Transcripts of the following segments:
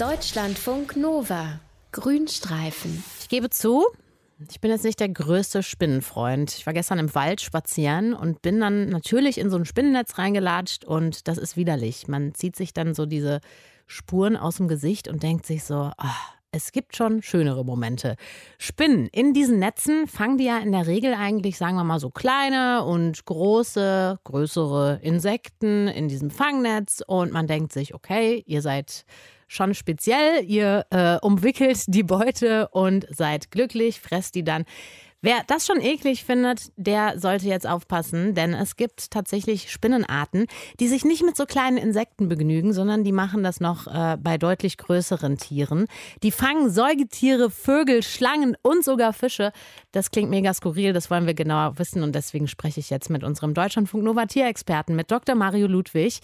Deutschlandfunk Nova. Grünstreifen. Ich gebe zu, ich bin jetzt nicht der größte Spinnenfreund. Ich war gestern im Wald spazieren und bin dann natürlich in so ein Spinnennetz reingelatscht und das ist widerlich. Man zieht sich dann so diese Spuren aus dem Gesicht und denkt sich so, oh, es gibt schon schönere Momente. Spinnen in diesen Netzen fangen die ja in der Regel eigentlich, sagen wir mal, so kleine und große, größere Insekten in diesem Fangnetz und man denkt sich, okay, ihr seid schon speziell, ihr äh, umwickelt die Beute und seid glücklich, fresst die dann. Wer das schon eklig findet, der sollte jetzt aufpassen, denn es gibt tatsächlich Spinnenarten, die sich nicht mit so kleinen Insekten begnügen, sondern die machen das noch äh, bei deutlich größeren Tieren. Die fangen Säugetiere, Vögel, Schlangen und sogar Fische. Das klingt mega skurril, das wollen wir genauer wissen und deswegen spreche ich jetzt mit unserem Deutschlandfunk Nova Tierexperten, mit Dr. Mario Ludwig.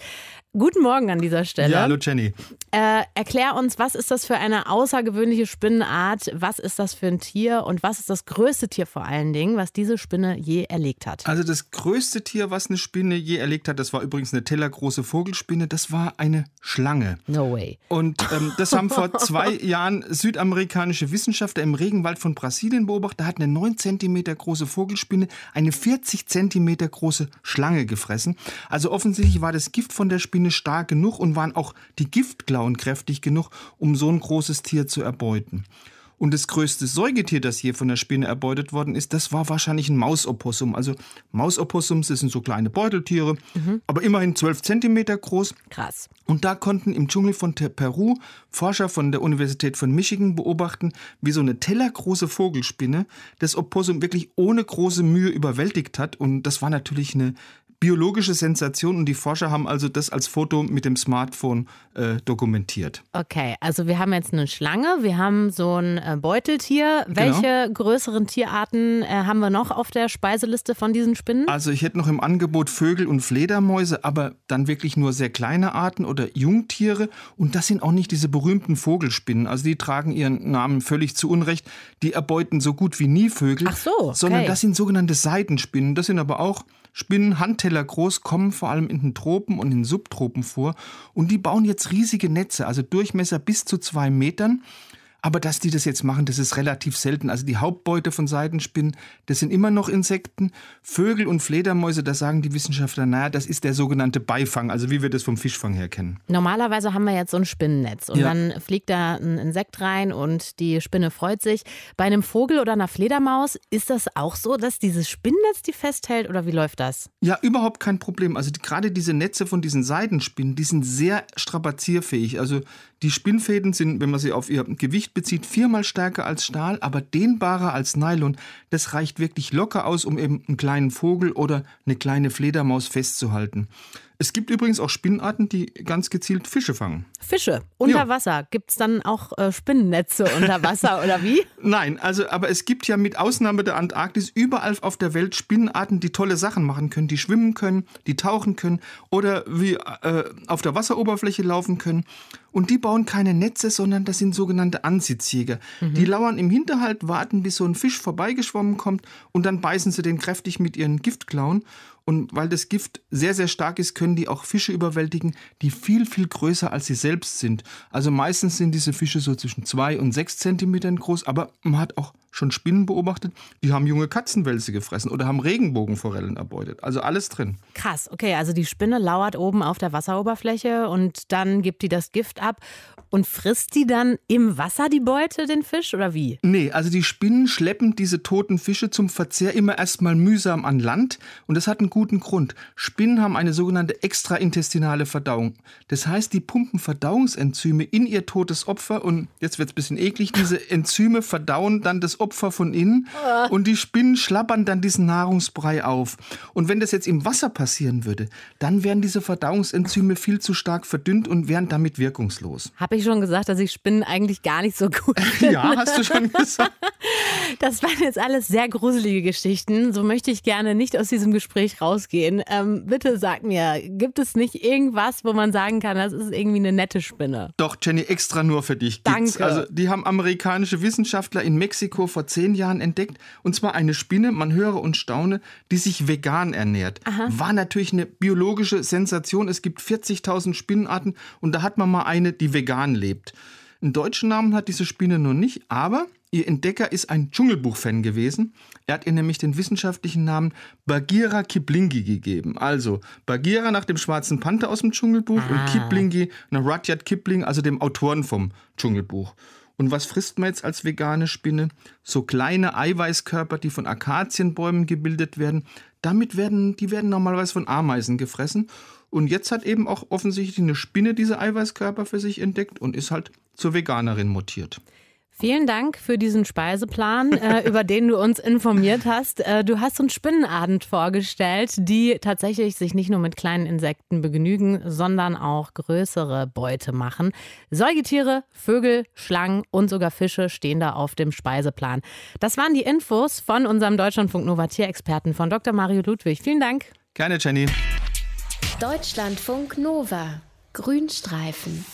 Guten Morgen an dieser Stelle. Ja, hallo Jenny. Äh, erklär uns, was ist das für eine außergewöhnliche Spinnenart? Was ist das für ein Tier und was ist das größte Tier vor allen Dingen, was diese Spinne je erlegt hat? Also das größte Tier, was eine Spinne je erlegt hat, das war übrigens eine tellergroße Vogelspinne, das war eine Schlange. No way. Und ähm, das haben vor zwei Jahren südamerikanische Wissenschaftler im Regenwald von Brasilien beobachtet. Da hat eine 9 cm große Vogelspinne eine 40 cm große Schlange gefressen. Also offensichtlich war das Gift von der Spinne stark genug und waren auch die Giftklauen kräftig genug, um so ein großes Tier zu erbeuten. Und das größte Säugetier, das hier von der Spinne erbeutet worden ist, das war wahrscheinlich ein Mausopossum. Also Mausopossums, das sind so kleine Beuteltiere, mhm. aber immerhin 12 Zentimeter groß. Krass. Und da konnten im Dschungel von Peru Forscher von der Universität von Michigan beobachten, wie so eine tellergroße Vogelspinne das Opossum wirklich ohne große Mühe überwältigt hat. Und das war natürlich eine biologische Sensation und die Forscher haben also das als Foto mit dem Smartphone äh, dokumentiert. Okay, also wir haben jetzt eine Schlange, wir haben so ein äh, Beuteltier. Genau. Welche genau. größeren Tierarten äh, haben wir noch auf der Speiseliste von diesen Spinnen? Also ich hätte noch im Angebot Vögel und Fledermäuse, aber dann wirklich nur sehr kleine Arten oder Jungtiere und das sind auch nicht diese berühmten Vogelspinnen. Also die tragen ihren Namen völlig zu Unrecht. Die erbeuten so gut wie nie Vögel, Ach so, okay. sondern das sind sogenannte Seidenspinnen. Das sind aber auch Spinnen, Handteller groß, kommen vor allem in den Tropen und in den Subtropen vor. Und die bauen jetzt riesige Netze, also Durchmesser bis zu zwei Metern. Aber dass die das jetzt machen, das ist relativ selten. Also die Hauptbeute von Seidenspinnen, das sind immer noch Insekten. Vögel und Fledermäuse, da sagen die Wissenschaftler, naja, das ist der sogenannte Beifang, also wie wir das vom Fischfang her kennen. Normalerweise haben wir jetzt so ein Spinnennetz und ja. dann fliegt da ein Insekt rein und die Spinne freut sich. Bei einem Vogel oder einer Fledermaus ist das auch so, dass dieses Spinnennetz die festhält oder wie läuft das? Ja, überhaupt kein Problem. Also die, gerade diese Netze von diesen Seidenspinnen, die sind sehr strapazierfähig. Also die Spinnfäden sind, wenn man sie auf ihr Gewicht bezieht, viermal stärker als Stahl, aber dehnbarer als Nylon. Das reicht wirklich locker aus, um eben einen kleinen Vogel oder eine kleine Fledermaus festzuhalten. Es gibt übrigens auch Spinnarten, die ganz gezielt Fische fangen. Fische unter ja. Wasser. Gibt es dann auch äh, Spinnennetze unter Wasser oder wie? Nein, also aber es gibt ja mit Ausnahme der Antarktis überall auf der Welt Spinnenarten, die tolle Sachen machen können, die schwimmen können, die tauchen können oder wie äh, auf der Wasseroberfläche laufen können. Und die bauen keine Netze, sondern das sind sogenannte Ansitzjäger. Mhm. Die lauern im Hinterhalt, warten, bis so ein Fisch vorbeigeschwommen kommt und dann beißen sie den kräftig mit ihren Giftklauen. Und weil das Gift sehr, sehr stark ist, können die auch Fische überwältigen, die viel, viel größer als sie selbst sind. Also meistens sind diese Fische so zwischen zwei und sechs Zentimetern groß, aber man hat auch schon Spinnen beobachtet, die haben junge Katzenwälze gefressen oder haben Regenbogenforellen erbeutet. Also alles drin. Krass, okay, also die Spinne lauert oben auf der Wasseroberfläche und dann gibt die das Gift ab und frisst die dann im Wasser die Beute, den Fisch, oder wie? Nee, also die Spinnen schleppen diese toten Fische zum Verzehr immer erstmal mühsam an Land und das hat einen guten Grund. Spinnen haben eine sogenannte extraintestinale Verdauung. Das heißt, die pumpen Verdauungsenzyme in ihr totes Opfer und jetzt wird es ein bisschen eklig, diese Enzyme verdauen dann das Opfer von innen ah. und die Spinnen schlappern dann diesen Nahrungsbrei auf. Und wenn das jetzt im Wasser passieren würde, dann wären diese Verdauungsenzyme viel zu stark verdünnt und wären damit wirkungslos. Habe ich schon gesagt, dass ich Spinnen eigentlich gar nicht so gut finde. Ja, hast du schon gesagt. Das waren jetzt alles sehr gruselige Geschichten. So möchte ich gerne nicht aus diesem Gespräch rausgehen. Ähm, bitte sag mir, gibt es nicht irgendwas, wo man sagen kann, das ist irgendwie eine nette Spinne? Doch, Jenny, extra nur für dich. Gibt's. Danke. Also, die haben amerikanische Wissenschaftler in Mexiko vor zehn Jahren entdeckt. Und zwar eine Spinne, man höre und staune, die sich vegan ernährt. Aha. War natürlich eine biologische Sensation. Es gibt 40.000 Spinnenarten und da hat man mal eine, die vegan lebt. Einen deutschen Namen hat diese Spinne noch nicht, aber ihr Entdecker ist ein Dschungelbuch-Fan gewesen. Er hat ihr nämlich den wissenschaftlichen Namen Bagheera Kiplingi gegeben. Also Bagheera nach dem schwarzen Panther aus dem Dschungelbuch ah. und Kiplingi nach Rudyard Kipling, also dem Autoren vom Dschungelbuch. Und was frisst man jetzt als vegane Spinne? So kleine Eiweißkörper, die von Akazienbäumen gebildet werden. Damit werden, die werden normalerweise von Ameisen gefressen. Und jetzt hat eben auch offensichtlich eine Spinne diese Eiweißkörper für sich entdeckt und ist halt zur Veganerin mutiert. Vielen Dank für diesen Speiseplan, äh, über den du uns informiert hast. Äh, du hast uns Spinnenabend vorgestellt, die tatsächlich sich nicht nur mit kleinen Insekten begnügen, sondern auch größere Beute machen. Säugetiere, Vögel, Schlangen und sogar Fische stehen da auf dem Speiseplan. Das waren die Infos von unserem Deutschlandfunk Nova Tierexperten von Dr. Mario Ludwig. Vielen Dank. Gerne, Jenny. Deutschlandfunk Nova. Grünstreifen.